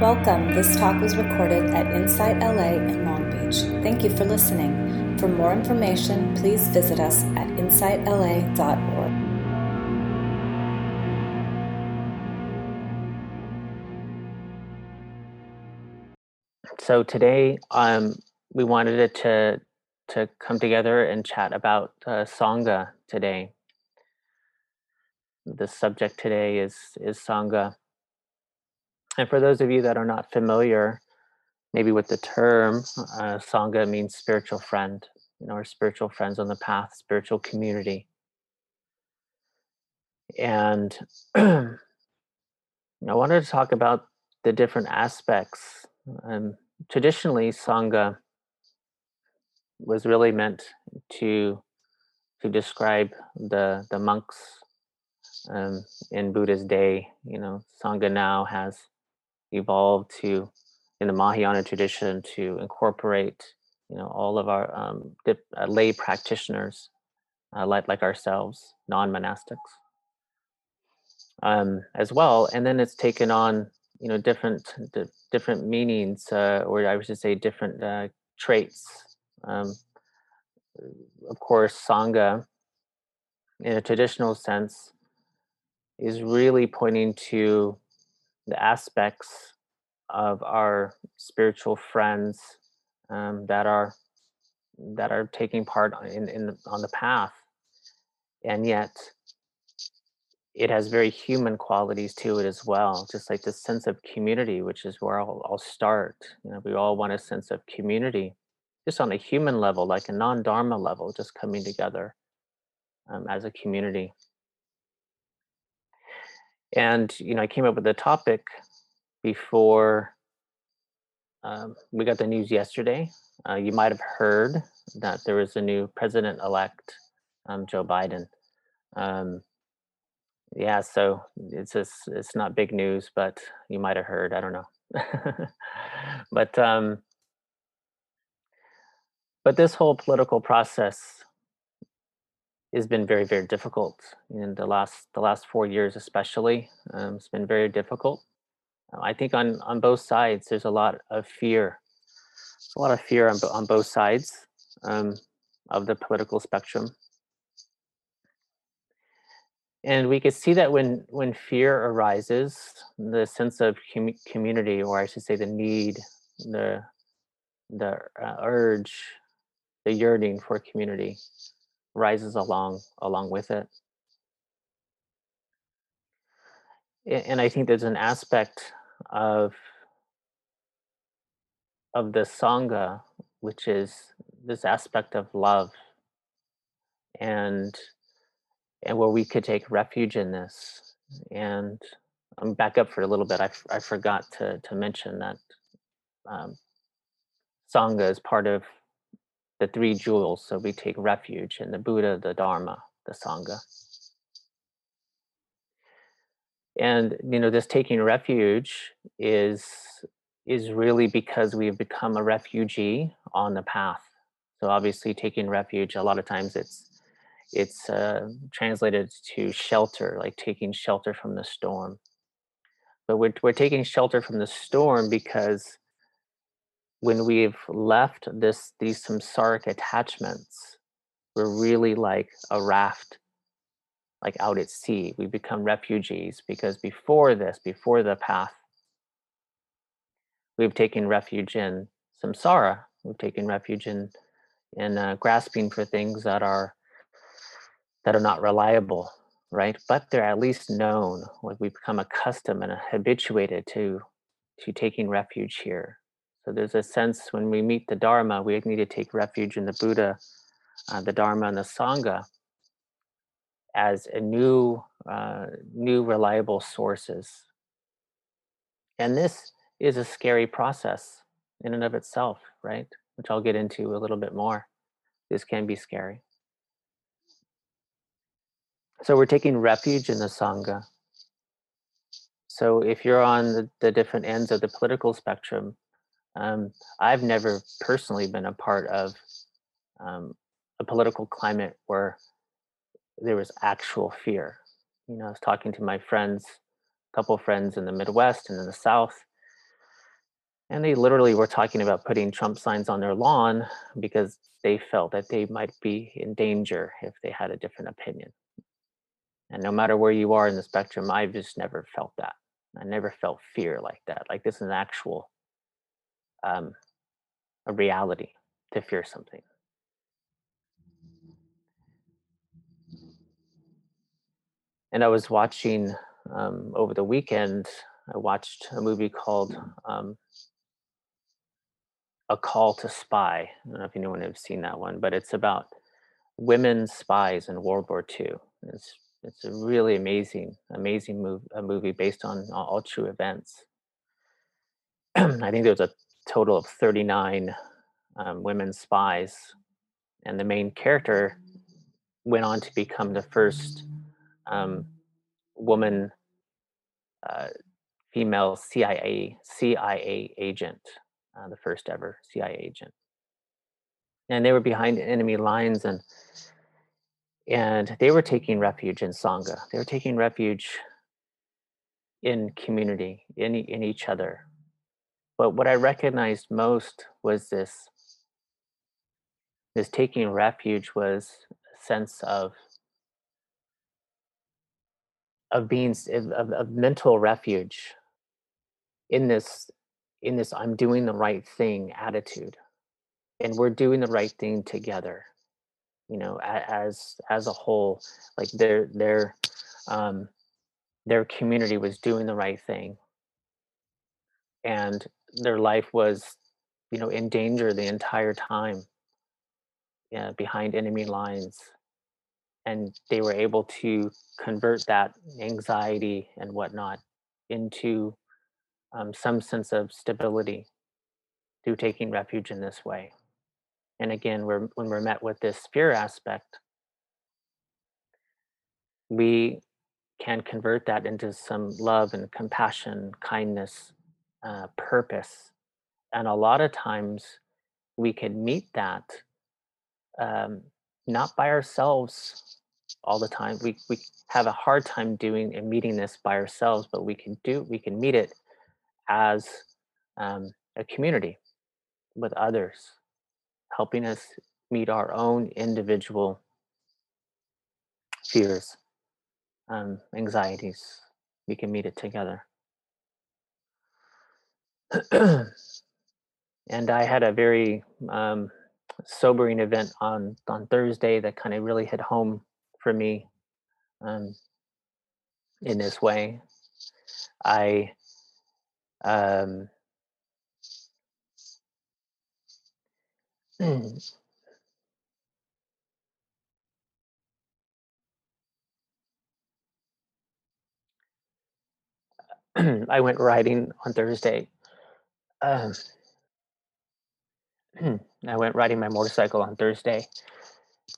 Welcome. This talk was recorded at Insight LA in Long Beach. Thank you for listening. For more information, please visit us at insightla.org. So today, um, we wanted it to to come together and chat about uh, sangha today. The subject today is is sangha. And for those of you that are not familiar, maybe with the term, uh, sangha means spiritual friend, you know, or spiritual friends on the path, spiritual community. And I wanted to talk about the different aspects. Um, traditionally, sangha was really meant to to describe the the monks um, in Buddha's day. You know, sangha now has evolved to in the Mahayana tradition to incorporate you know all of our um, dip, uh, lay practitioners uh, like like ourselves, non monastics, um, as well. And then it's taken on you know different di- different meanings, uh, or I should say different uh, traits. Um, of course, sangha, in a traditional sense, is really pointing to the aspects of our spiritual friends um, that are that are taking part in, in on the path. And yet it has very human qualities to it as well just like this sense of community which is where i'll, I'll start. You know we all want a sense of community just on a human level like a non-dharma level just coming together um, as a community and you know i came up with the topic before um, we got the news yesterday. Uh, you might have heard that there was a new president-elect um, joe biden. Um, yeah so it's just it's not big news but you might have heard i don't know. But um but this whole political process has been very very difficult in the last the last four years especially um, it's been very difficult. I think on on both sides there's a lot of fear a lot of fear on, on both sides um, of the political spectrum. And we could see that when when fear arises the sense of com- community or i should say the need the the uh, urge the yearning for community rises along along with it and i think there's an aspect of of the sangha which is this aspect of love and and where we could take refuge in this. And I'm back up for a little bit. I, I forgot to, to mention that um, Sangha is part of the three jewels. So we take refuge in the Buddha, the Dharma, the Sangha. And you know, this taking refuge is is really because we've become a refugee on the path. So obviously taking refuge, a lot of times it's it's uh, translated to shelter, like taking shelter from the storm. But we're, we're taking shelter from the storm because when we've left this these samsaric attachments, we're really like a raft, like out at sea. We become refugees because before this, before the path, we've taken refuge in samsara. We've taken refuge in in uh, grasping for things that are that are not reliable, right? But they're at least known. Like we become accustomed and habituated to to taking refuge here. So there's a sense when we meet the Dharma, we need to take refuge in the Buddha, uh, the Dharma, and the Sangha as a new, uh, new reliable sources. And this is a scary process in and of itself, right? Which I'll get into a little bit more. This can be scary. So we're taking refuge in the Sangha. So if you're on the, the different ends of the political spectrum, um, I've never personally been a part of um, a political climate where there was actual fear. You know, I was talking to my friends, a couple friends in the Midwest and in the South, And they literally were talking about putting Trump signs on their lawn because they felt that they might be in danger if they had a different opinion. And no matter where you are in the spectrum, I've just never felt that. I never felt fear like that. Like this is an actual um, a reality to fear something. And I was watching um, over the weekend. I watched a movie called um, A Call to Spy. I don't know if anyone has seen that one, but it's about women spies in World War II. It's it's a really amazing, amazing move, a movie based on all, all true events. I think there was a total of 39 um, women spies, and the main character went on to become the first um, woman uh, female CIA CIA agent, uh, the first ever CIA agent. And they were behind enemy lines and and they were taking refuge in Sangha. They were taking refuge in community, in, in each other. But what I recognized most was this this taking refuge was a sense of of being of, of mental refuge in this in this i'm doing the right thing attitude and we're doing the right thing together you know as as a whole like their their um their community was doing the right thing. And their life was you know in danger the entire time. Yeah, behind enemy lines. And they were able to convert that anxiety and whatnot into um, some sense of stability through taking refuge in this way. And again, we're, when we're met with this fear aspect, we can convert that into some love and compassion, kindness, uh, purpose. And a lot of times we can meet that um, not by ourselves all the time. We, we have a hard time doing and meeting this by ourselves, but we can do, we can meet it as um, a community with others helping us meet our own individual fears, um, anxieties. We can meet it together. and I had a very um, sobering event on on Thursday that kind of really hit home for me um, in this way. I um. I went riding on Thursday. Um, I went riding my motorcycle on Thursday,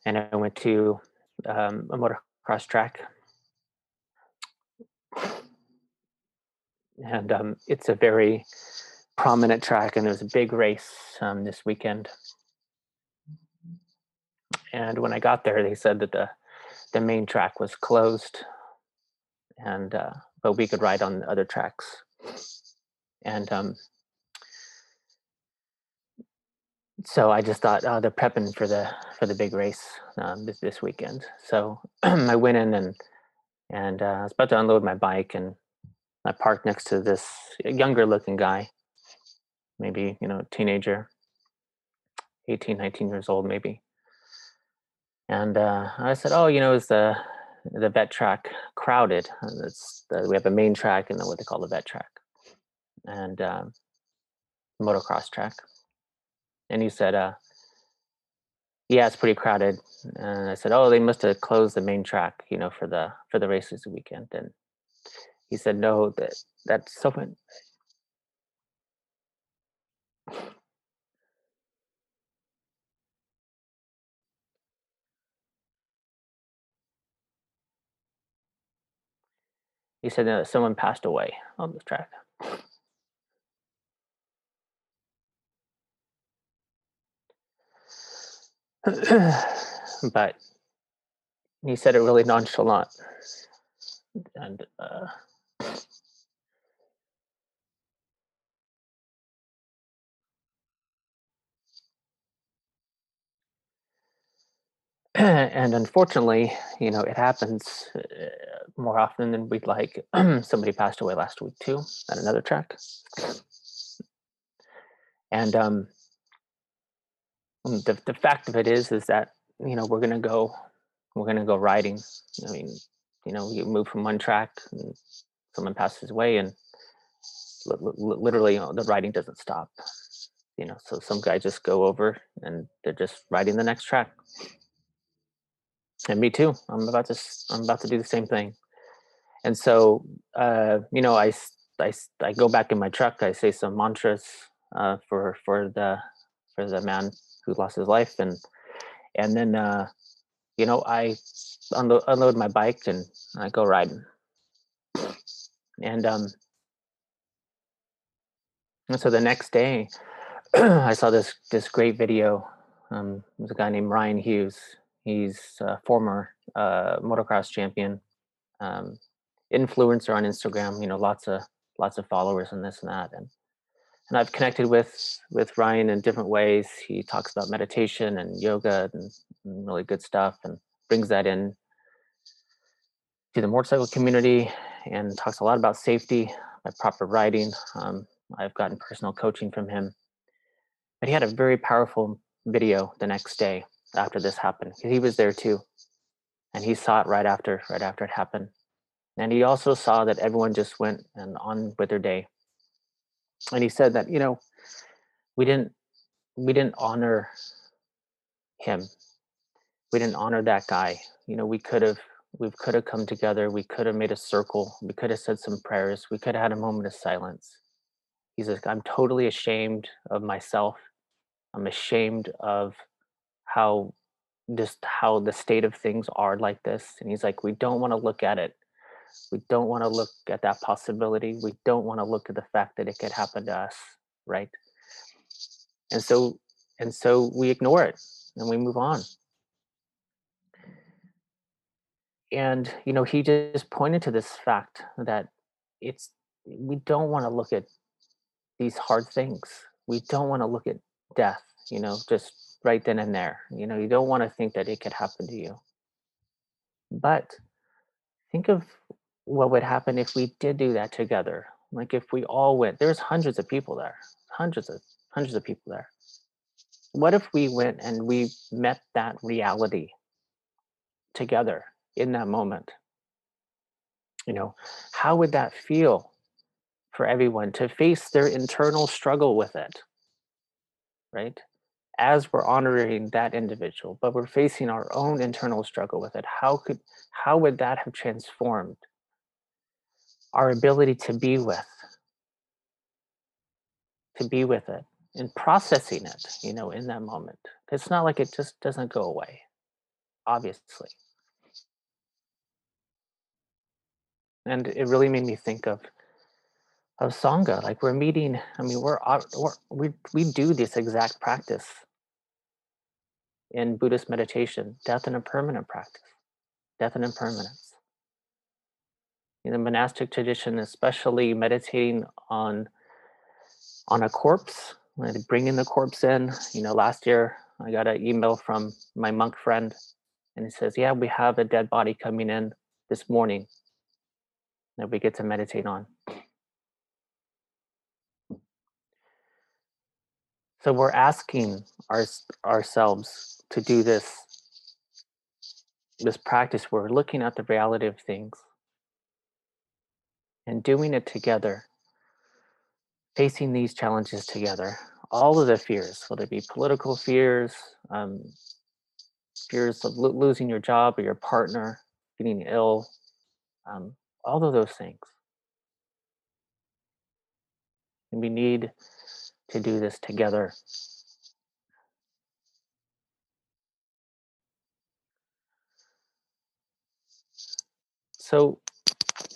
and I went to um, a motocross track, and um, it's a very prominent track, and there's a big race um, this weekend. And when I got there, they said that the the main track was closed, and uh, but we could ride on other tracks. And um, so I just thought, oh, they're prepping for the for the big race um, this this weekend. So I went in and and uh, I was about to unload my bike, and I parked next to this younger looking guy, maybe you know teenager, 18, 19 years old, maybe. And uh, I said, "Oh, you know, is the the vet track crowded? It's the, we have a main track and then what they call the vet track, and um, motocross track." And he said, uh, "Yeah, it's pretty crowded." And I said, "Oh, they must have closed the main track, you know, for the for the races weekend." And he said, "No, that that's so He said that someone passed away on the track. but you said it really nonchalant and uh, and unfortunately, you know, it happens uh, more often than we'd like. Somebody passed away last week too at another track, and um, the the fact of it is, is that you know we're gonna go, we're gonna go riding. I mean, you know, you move from one track, and someone passes away, and li- li- literally, you know, the riding doesn't stop. You know, so some guys just go over and they're just riding the next track and me too i'm about to i'm about to do the same thing and so uh you know i i, I go back in my truck i say some mantras uh for for the for the man who lost his life and and then uh you know i unload, my bike and i go riding and um and so the next day i saw this this great video um there's a guy named ryan hughes He's a former uh, motocross champion, um, influencer on Instagram. You know, lots of lots of followers and this and that. And and I've connected with with Ryan in different ways. He talks about meditation and yoga and, really good stuff, and brings that in to the motorcycle community and talks a lot about safety, by proper riding. Um, I've gotten personal coaching from him. But he had a very powerful video the next day after this happened because he was there too and he saw it right after right after it happened and he also saw that everyone just went and on with their day and he said that you know we didn't we didn't honor him. We didn't honor that guy. You know we could have we could have come together. We could have made a circle. We could have said some prayers. We could have had a moment of silence. He says i'm totally ashamed of myself. I'm ashamed of how just how the state of things are like this. And he's like we don't want to look at it we don't want to look at that possibility we don't want to look at the fact that it could happen to us right and so and so we ignore it and we move on and you know he just pointed to this fact that it's we don't want to look at these hard things we don't want to look at death you know just right then and there. You know, you don't want to think that it could happen to you. But think of what would happen if we did do that together. Like if we all went, there's hundreds of people there, hundreds of hundreds of people there. What if we went and we met that reality together in that moment? You know, how would that feel for everyone to face their internal struggle with it? Right? as we're honoring that individual but we're facing our own internal struggle with it how could how would that have transformed our ability to be with to be with it and processing it you know in that moment it's not like it just doesn't go away obviously and it really made me think of of sangha like we're meeting i mean we're, we're we we do this exact practice in Buddhist meditation, death and impermanent practice, death and impermanence. In the monastic tradition, especially meditating on on a corpse, bringing the corpse in. You know, last year I got an email from my monk friend, and he says, "Yeah, we have a dead body coming in this morning that we get to meditate on." So we're asking our, ourselves to do this this practice we're looking at the reality of things and doing it together facing these challenges together all of the fears whether it be political fears um, fears of lo- losing your job or your partner getting ill um, all of those things. And we need to do this together. So,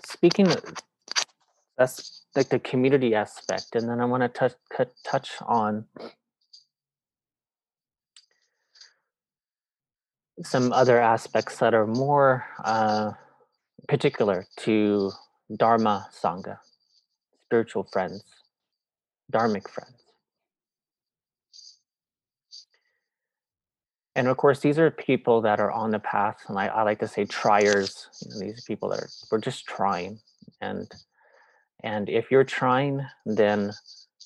speaking of that's like the community aspect, and then I want to touch touch on some other aspects that are more uh, particular to Dharma Sangha, spiritual friends, Dharmic friends. and of course, these are people that are on the path, and I, I like to say triers. You know, these people that are we're just trying, and and if you're trying, then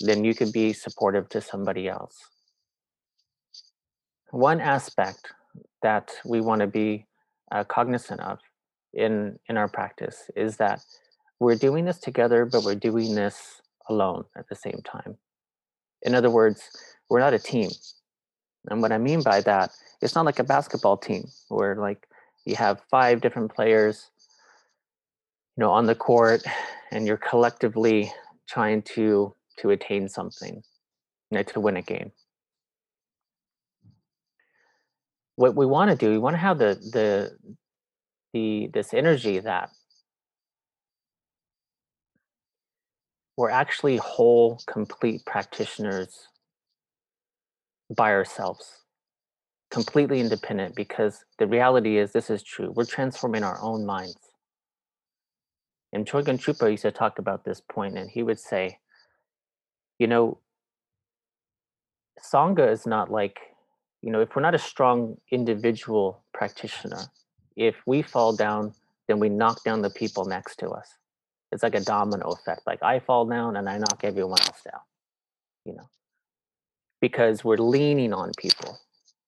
then you could be supportive to somebody else. One aspect that we want to be uh, cognizant of in in our practice is that we're doing this together, but we're doing this alone at the same time. In other words, we're not a team. And what I mean by that, it's not like a basketball team where like you have five different players, you know, on the court, and you're collectively trying to to attain something, you know, to win a game. What we want to do, we want to have the the the this energy that we're actually whole, complete practitioners by ourselves, completely independent, because the reality is this is true. We're transforming our own minds. And Chogyam Trungpa used to talk about this point, and he would say, you know, Sangha is not like, you know, if we're not a strong individual practitioner, if we fall down, then we knock down the people next to us. It's like a domino effect. Like I fall down and I knock everyone else down, you know, because we're leaning on people.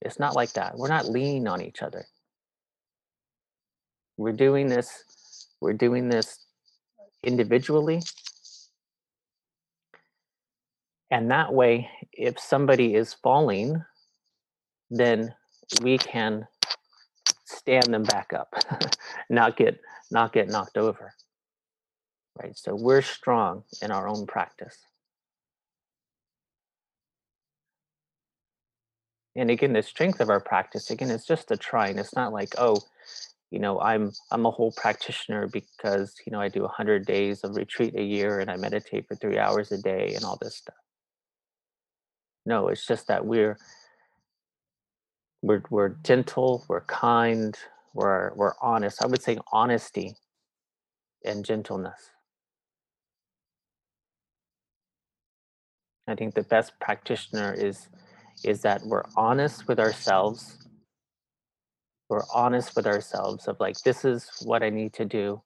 It's not like that. We're not leaning on each other. We're doing this, we're doing this individually. And that way, if somebody is falling, then we can stand them back up, not get not get knocked over. Right? So we're strong in our own practice. And again, the strength of our practice, again, it's just a trying. It's not like, oh, you know i'm i'm a whole practitioner because you know i do 100 days of retreat a year and i meditate for three hours a day and all this stuff. No it's just that we're we're, we're gentle we're kind we're we're honest. I would say honesty and gentleness. I think the best practitioner is is that we're honest with ourselves we're honest with ourselves of like this is what i need to do.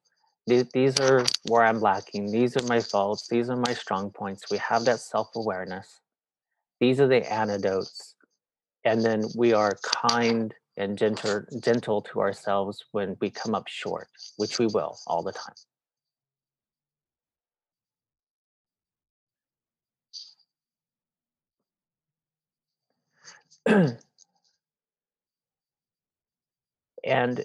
These, are where i'm lacking. These are my faults. These are my strong points. We have that self-awareness. These are the antidotes. And then we are kind and gentle gentle to ourselves when we come up short which we will all the time and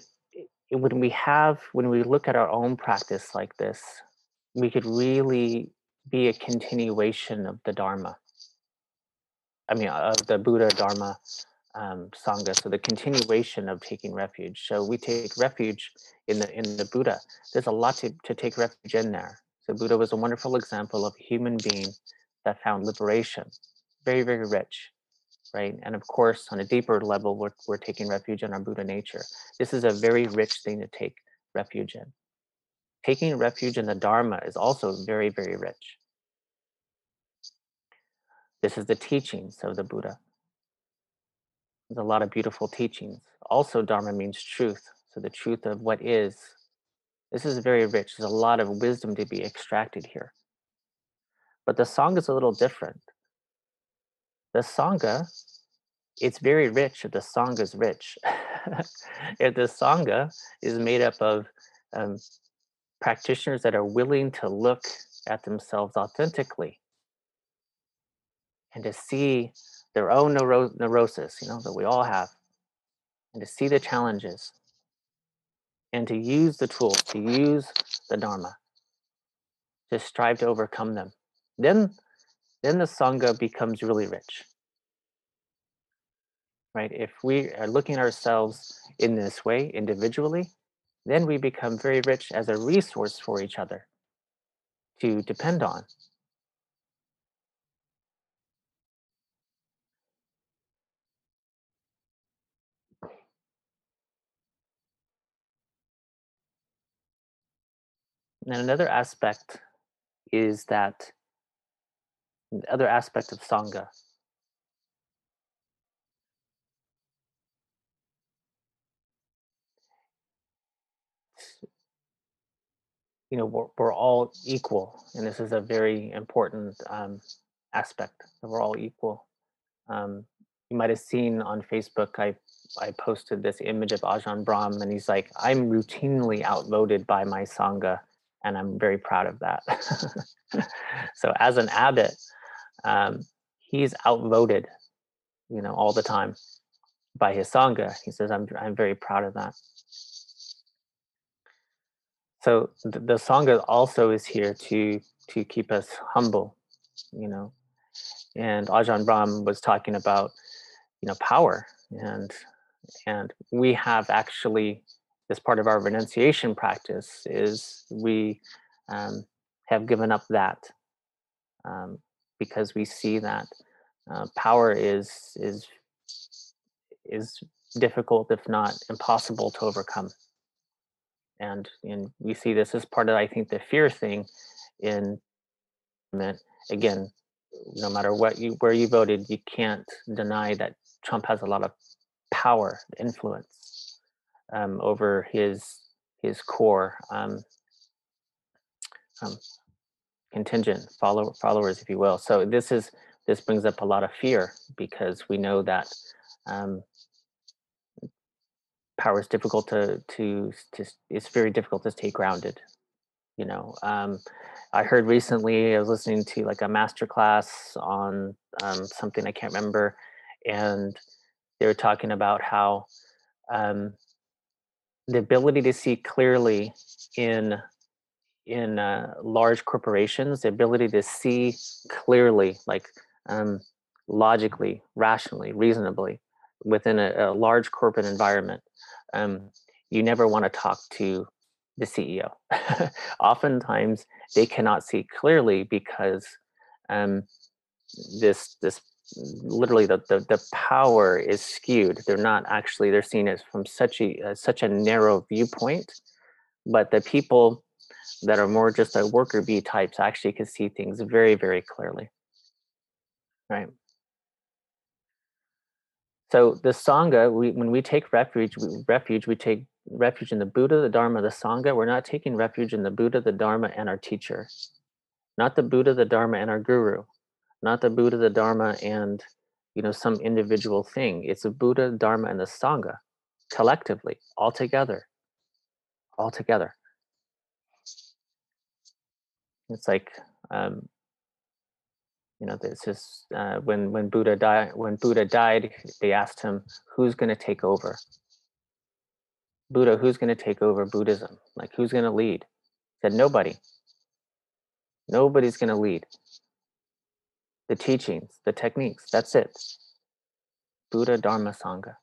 when we have when we look at our own practice like this we could really be a continuation of the dharma. I mean of the buddha dharma um, sangha so the continuation of taking refuge. So we take refuge in the in the buddha. There's a lot to, to take refuge in there. So buddha was a wonderful example of a human being that found liberation. Very very rich right? And of course, on a deeper level, we're, we're taking refuge in our Buddha nature. This is a very rich thing to take refuge in. Taking refuge in the Dharma is also very, very rich. This is the teachings of the Buddha. There's a lot of beautiful teachings. Also, Dharma means truth. So, the truth of what is. This is very rich. There's a lot of wisdom to be extracted here. But the Sangha is a little different the Sangha, it's very rich if the Sangha is rich. if the Sangha is made up of um, practitioners that are willing to look at themselves authentically and to see their own neuro- neurosis, you know, that we all have, and to see the challenges and to use the tools, to use the Dharma, to strive to overcome them. Then then the Sangha becomes really rich. Right? If we are looking at ourselves in this way individually, then we become very rich as a resource for each other to depend on. And another aspect is that other aspect of sangha. You know we're, we're all equal and this is a very important um, aspect that we're all equal. Um, you might have seen on facebook i i posted this image of ajahn brahm and he's like i'm routinely outvoted by my sangha and i'm very proud of that. So as an abbot um, he's outvoted you know all the time by his sangha. He says i'm i'm very proud of that. So the, the sangha also is here to to keep us humble you know. And ajahn brahm was talking about you know power and and we have actually as part of our renunciation practice is we um, have given up that um, because we see that uh, power is is is difficult if not impossible to overcome. And and we see this as part of i think the fear thing in again no matter what you where you voted you can't deny that trump has a lot of power influence um, over his his core um, um, contingent follow, followers if you will. So this is this brings up a lot of fear because we know that um, power is difficult to to to it's very difficult to stay grounded you know? Um, i heard recently i was listening to like a master class on um, something i can't remember and they were talking about how um, the ability to see clearly in in uh, large corporations the ability to see clearly like um, logically rationally reasonably within a, a large corporate environment um, you never want to talk to the CEO. Oftentimes, they cannot see clearly because um, this this literally the, the the power is skewed. They're not actually they're seen as from such a uh, such a narrow viewpoint, but the people that are more just a worker bee types actually can see things very very clearly. Right. So the Sangha, we, when we take refuge, we, refuge, we take refuge in the Buddha, the Dharma, the Sangha. We're not taking refuge in the Buddha, the Dharma, and our teacher. Not the Buddha, the Dharma, and our guru. Not the Buddha, the Dharma, and you know some individual thing. It's the Buddha, Dharma, and the Sangha collectively, all together, all together. It's like um, you know this is uh, when when buddha died when buddha died they asked him who's going to take over? Buddha who's going to take over buddhism? Like who's going to lead? He said nobody. Nobody's going to lead. The teachings the techniques that's it. Buddha dharma sangha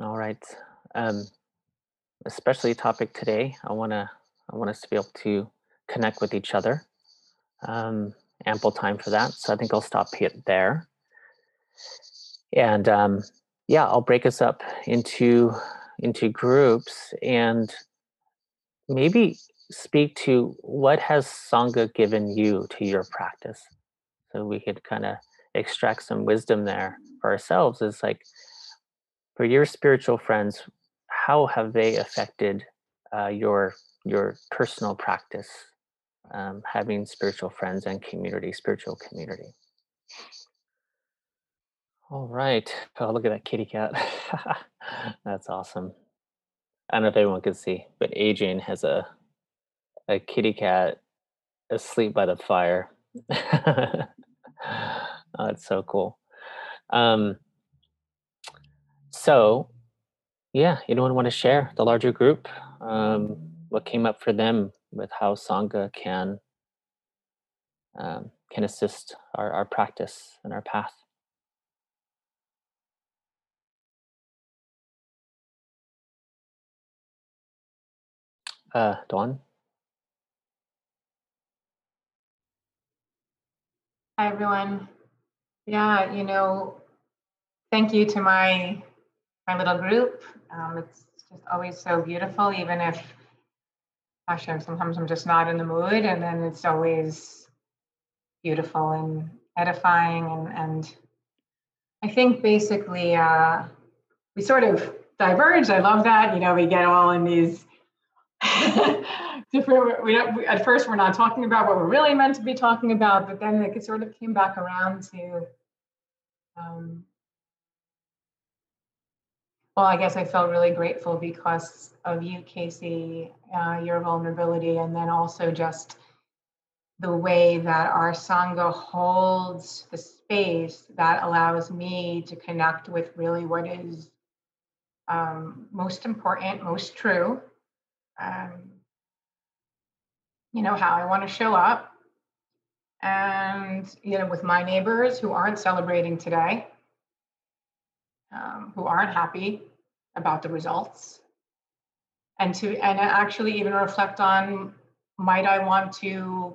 All right. Um, especially topic today. I wanna I want us to be able to connect with each other. Um, ample time for that, so I think I'll stop here there. And um, yeah, I'll break us up into into groups and maybe speak to what has sangha given you to your practice so we could kind of extract some wisdom there for ourselves is like for your spiritual friends, how have they affected uh, your your personal practice, um, having spiritual friends and community, spiritual community? All right. Oh, look at that kitty cat. That's awesome. I don't know if everyone can see, but Adrian has a a kitty cat asleep by the fire. oh, it's so cool. Um, so, yeah, anyone want to share the larger group? Um, what came up for them with how Sangha can um, can assist our, our practice and our path? Uh, Dawn? Hi, everyone. Yeah, you know, thank you to my my little group. Um, it's just always so beautiful, even if, gosh, sometimes I'm just not in the mood. And then it's always beautiful and edifying and and I think basically uh, we sort of diverged. I love that. You know, we get all in these different. We, we, at first we're not talking about what we're really meant to be talking about, but then it sort of came back around to. Um, well, I guess I felt really grateful because of you, Casey, uh, your vulnerability, and then also just the way that our Sangha holds the space that allows me to connect with really what is um, most important, most true. Um, you know, how I want to show up. And, you know, with my neighbors who aren't celebrating today, um, who aren't happy about the results. And to and actually even reflect on might i want to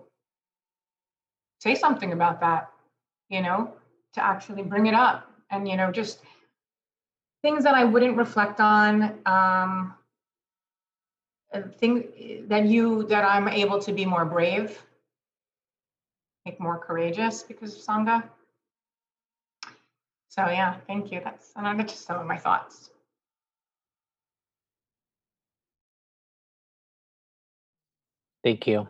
say something about that you know to actually bring it up? And you know just things that i wouldn't reflect on um things that you that i'm able to be more brave like more courageous because of sangha. So yeah thank you. That's and that's just some of my thoughts Thank you.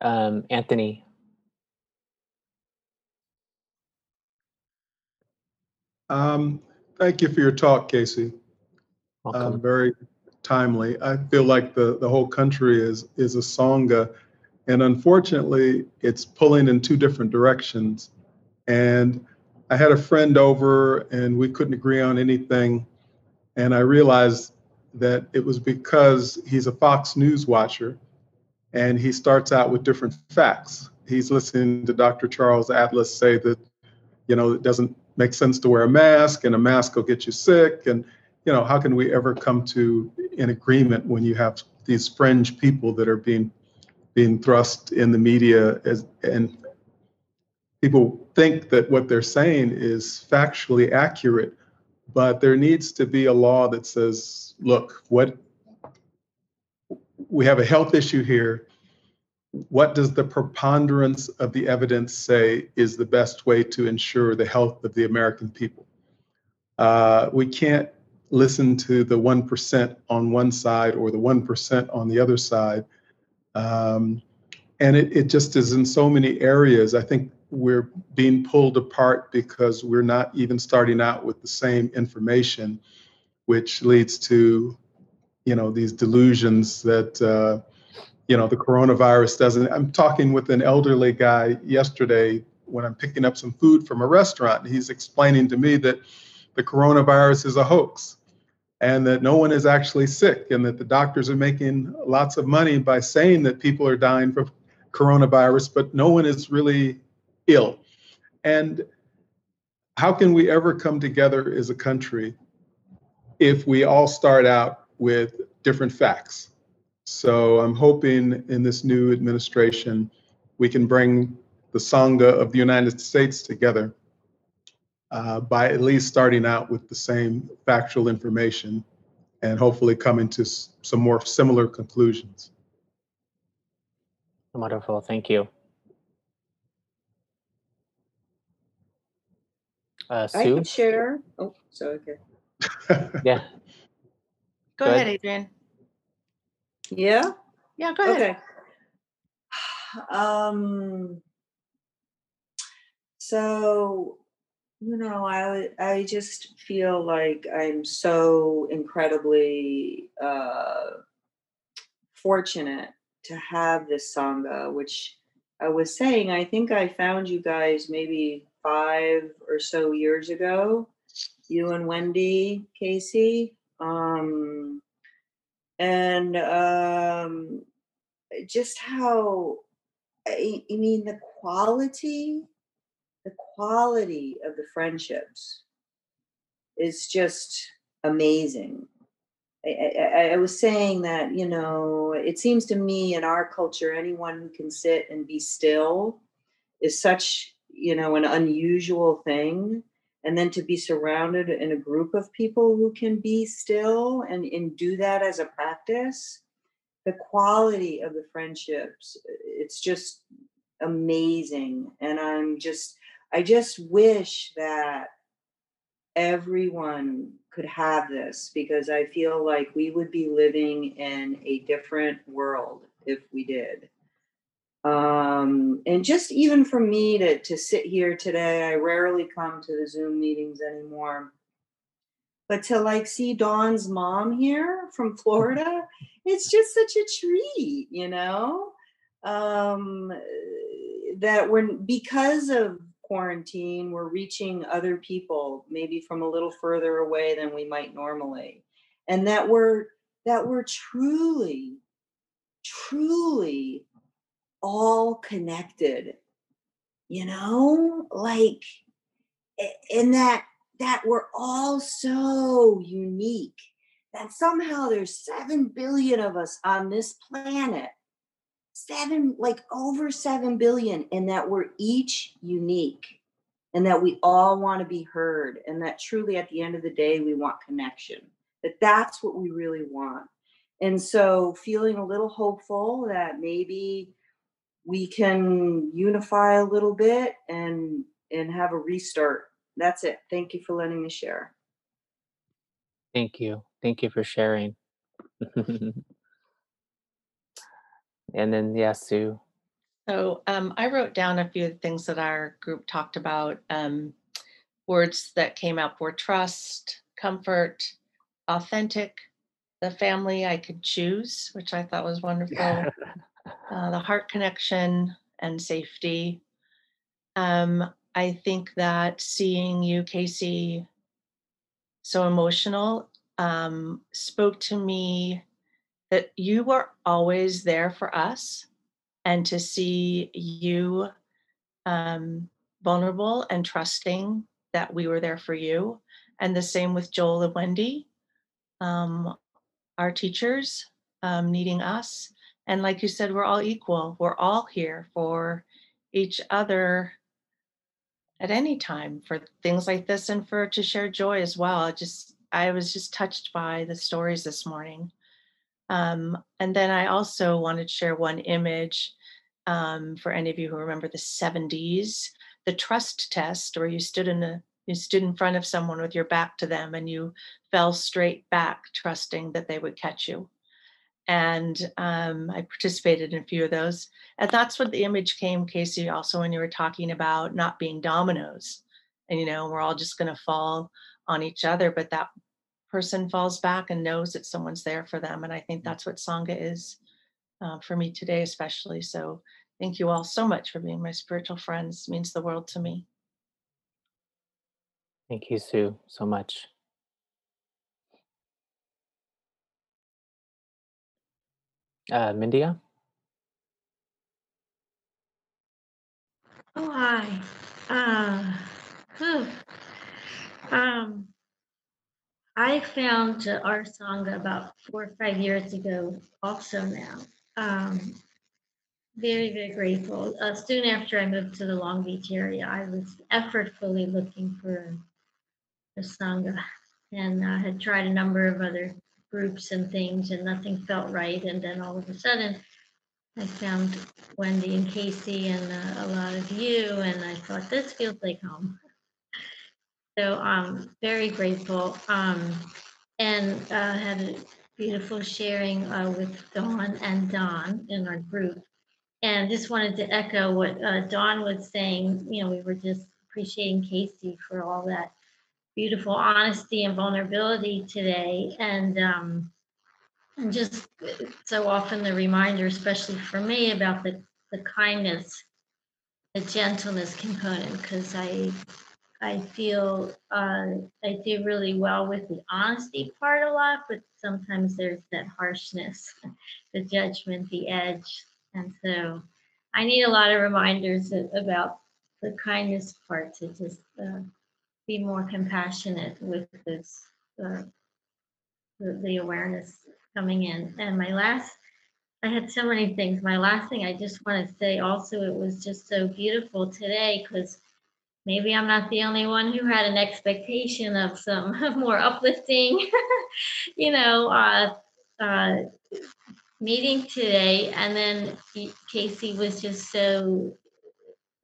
Um, Anthony. Um, thank you for your talk, Casey. Um, very timely. I feel like the, the whole country is is a sangha, and unfortunately, it's pulling in two different directions. And I had a friend over, and we couldn't agree on anything. And I realized that it was because he's a Fox News watcher and he starts out with different facts. He's listening to Dr. Charles Atlas say that, you know, it doesn't make sense to wear a mask and a mask will get you sick. And, you know, how can we ever come to an agreement when you have these fringe people that are being being thrust in the media as and people think that what they're saying is factually accurate, but there needs to be a law that says look, what we have a health issue here. What does the preponderance of the evidence say is the best way to ensure the health of the American people? Uh, we can't listen to the 1% on one side or the 1% on the other side. Um, and it, it just is in so many areas. I think we're being pulled apart because we're not even starting out with the same information which leads to, you know, these delusions that, uh, you know, the coronavirus doesn't. I'm talking with an elderly guy yesterday when I'm picking up some food from a restaurant. And he's explaining to me that the coronavirus is a hoax and that no one is actually sick and that the doctors are making lots of money by saying that people are dying from coronavirus, but no one is really ill. And how can we ever come together as a country if we all start out with different facts. So I'm hoping in this new administration, we can bring the Sangha of the United States together uh, by at least starting out with the same factual information and hopefully coming to s- some more similar conclusions. Wonderful. Thank you. Uh, I Sue? can share. Oh, sorry. Okay. Yeah. Go Good. ahead, Adrian. Yeah. Yeah, go ahead. Okay. Um. So, you know, I I just feel like I'm so incredibly uh, fortunate to have this sangha, which I was saying. I think I found you guys maybe five or so years ago. You and Wendy Casey. Um, and um, just how I, I mean the quality the quality of the friendships is just amazing I, I, I was saying that you know it seems to me in our culture anyone who can sit and be still is such you know an unusual thing and then to be surrounded in a group of people who can be still and, and do that as a practice the quality of the friendships it's just amazing. And I'm just, I just wish that everyone could have this because I feel like we would be living in a different world if we did. Um, and just even for me to to sit here today, I rarely come to the Zoom meetings anymore. But to like see Dawn's mom here from Florida, it's just such a treat, you know. Um, that we're because of quarantine, we're reaching other people maybe from a little further away than we might normally, and that we're that we're truly, truly all connected you know? Like in that that we're all so unique that somehow there's 7 billion of us on this planet 7 like over 7 billion and that we're each unique and that we all want to be heard and that truly at the end of the day we want connection that that's what we really want. And so feeling a little hopeful that maybe we can unify a little bit and and have a restart. That's it. Thank you for letting me share. Thank you. Thank you for sharing. and then yeah, Sue. So um, I wrote down a few things that our group talked about. Um, words that came up were trust, comfort, authentic, the family I could choose, which I thought was wonderful. uh, the heart connection and safety. Um, I think that seeing you, Casey, so emotional, um, spoke to me that you were always there for us, and to see you um, vulnerable and trusting that we were there for you. And the same with Joel and Wendy, um, our teachers um, needing us. And like you said, we're all equal. We're all here for each other at any time for things like this and for to share joy as well. I just I was just touched by the stories this morning. Um, and then I also wanted to share one image um, for any of you who remember the 70s, the trust test, where you stood in a you stood in front of someone with your back to them and you fell straight back, trusting that they would catch you and um, I participated in a few of those. And that's what the image came, Casey, also when you were talking about not being dominoes. And, you know, we're all just going to fall on each other, but that person falls back and knows that someone's there for them. And I think that's what Sangha is uh, for me today, especially. So thank you all so much for being my spiritual friends. It means the world to me. Thank you, Sue, so much. Uh, Mindia? Oh, hi. Uh, um, I found uh, our sangha about four or five years ago also now. Um, very, very grateful. Uh, soon after I moved to the Long Beach area, I was effortfully looking for a Sangha and I had tried a number of other groups and things, and nothing felt right. And then all of a sudden, I found Wendy and Casey and uh, a lot of you, and I thought this feels like home. So I'm um, very grateful, um, and uh, had a beautiful sharing uh, with Dawn and Don in our group. And just wanted to echo what uh, Dawn was saying. You know, we were just appreciating Casey for all that beautiful honesty and vulnerability today. And, um, and just so often the reminder, especially for me, about the, the kindness, the gentleness component, because I I feel uh, I do really well with the honesty part a lot, but sometimes there's that harshness, the judgment, the edge. And so I need a lot of reminders about the kindness part to just uh, be more compassionate with this uh, the, the awareness coming in. And my last, I had so many things. My last thing I just want to say also, it was just so beautiful today because maybe I'm not the only one who had an expectation of some more uplifting, you know, uh, uh, meeting today. And then Casey was just so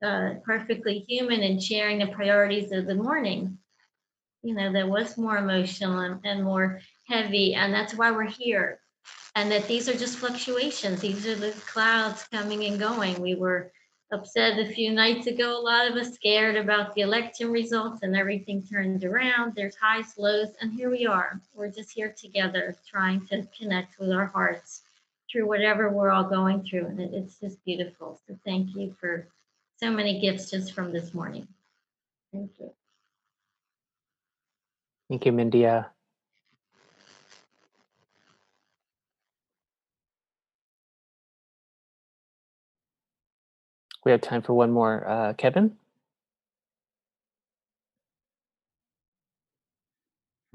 uh, perfectly human and sharing the priorities of the morning. You know, that was more emotional and, and more heavy, and that's why we're here. And that these are just fluctuations. These are the clouds coming and going. We were upset a few nights ago. A lot of us scared about the election results and everything turned around. There's highs, lows, and here we are. We're just here together trying to connect with our hearts through whatever we're all going through. And it, it's just beautiful. So thank you for so many gifts just from this morning. Thank you. Thank you, Mindia. We have time for one more. Uh, Kevin?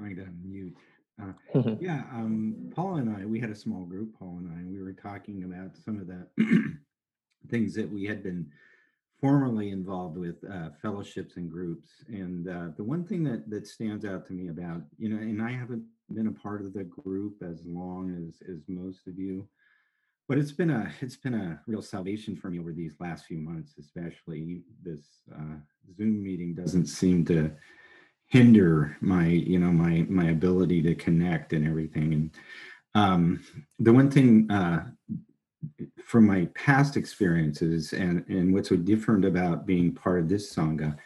Trying to unmute. Uh, yeah, um, Paul and I, we had a small group, Paul and I, and we were talking about some of the things that we had been formerly involved with uh, fellowships and groups. And uh, the one thing that that stands out to me about, you know, and I haven't been a part of the group as long as as most of you, but it's been a it's been a real salvation for me over these last few months especially this uh, zoom meeting doesn't seem to hinder my you know my my ability to connect and everything and um, the one thing uh, from my past experiences and and what's so different about being part of this sangha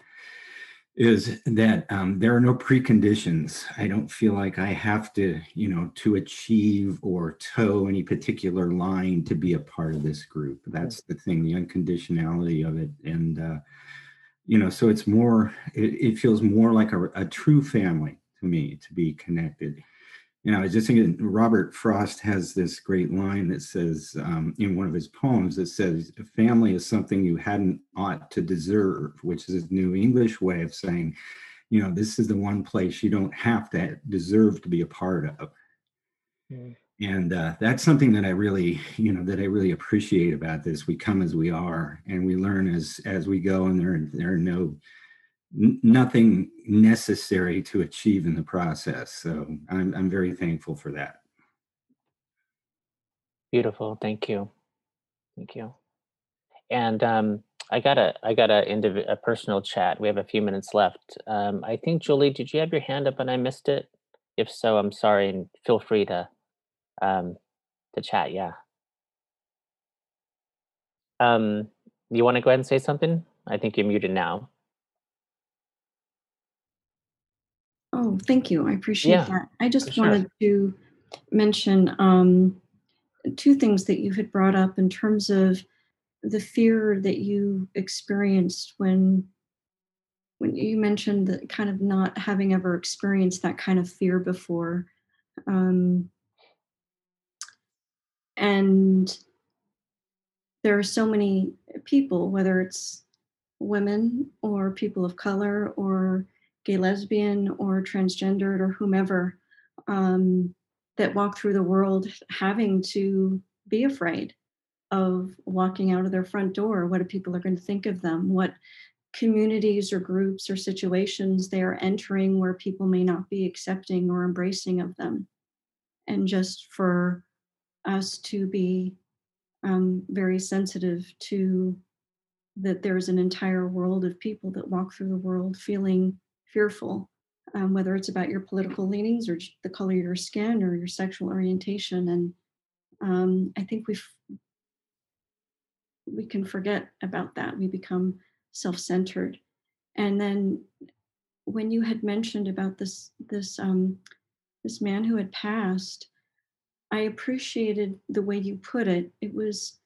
is that um, there are no preconditions. I don't feel like I have to, you know, to achieve or toe any particular line to be a part of this group. That's the thing, the unconditionality of it. And, uh, you know, so it's more, it, it feels more like a, a true family to me to be connected you know, I was just thinking Robert Frost has this great line that says um, in one of his poems that says, family is something you hadn't ought to deserve, which is a New England way of saying, you know, this is the one place you don't have to deserve to be a part of. Mm. And uh, that's something that I really, you know, that I really appreciate about this. We come as we are, and we learn as as we go, and there there are no nothing necessary to achieve in the process. So I'm, I'm very thankful for that. Beautiful. Thank you. Thank you. And um, I got a I got a, indiv- a personal chat. We have a few minutes left. Um, I think Julie, did you have your hand up and I missed it? If so, I'm sorry, and feel free to um, to chat. Yeah. Um, you want to go ahead and say something? I think you're muted now. Oh, thank you. I appreciate yeah, that. I just wanted sure. to mention um, two things that you had brought up in terms of the fear that you experienced when when you mentioned that kind of not having ever experienced that kind of fear before um, and there are so many people whether it's women or people of color or gay, lesbian, or transgendered, or whomever um, that walk through the world having to be afraid of walking out of their front door. What people are going to think of them? What communities or groups or situations they are entering where people may not be accepting or embracing of them. And just for us to be um, very sensitive to that there's an entire world of people that walk through the world feeling fearful, um, whether it's about your political leanings or the color of your skin or your sexual orientation. And um, I think we we can forget about that. We become self-centered. And then when you had mentioned about this this um, this man who had passed, I appreciated the way you put it. It was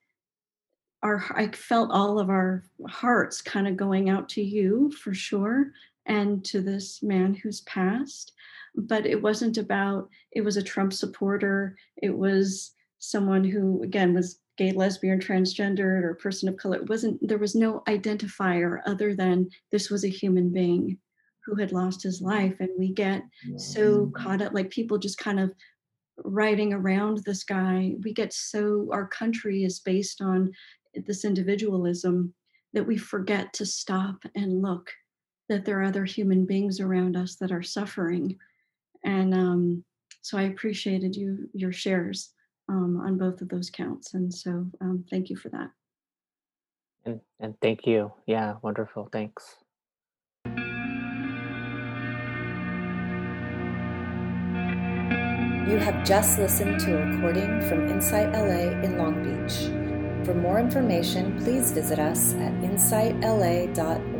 our I felt all of our hearts kind of going out to you for sure and to this man who's passed. But it wasn't about, it was a Trump supporter. It was someone who, again, was gay, lesbian, transgendered, or person of color. It wasn't, there was no identifier other than this was a human being who had lost his life. And we get so caught up, like people just kind of riding around this guy. We get so, our country is based on this individualism that we forget to stop and look that there are other human beings around us that are suffering. And um, so I appreciated you your shares um, on both of those counts. And so um, thank you for that. And, and thank you. Yeah, wonderful. Thanks. You have just listened to a recording from Insight LA in Long Beach. For more information, please visit us at insightla.org.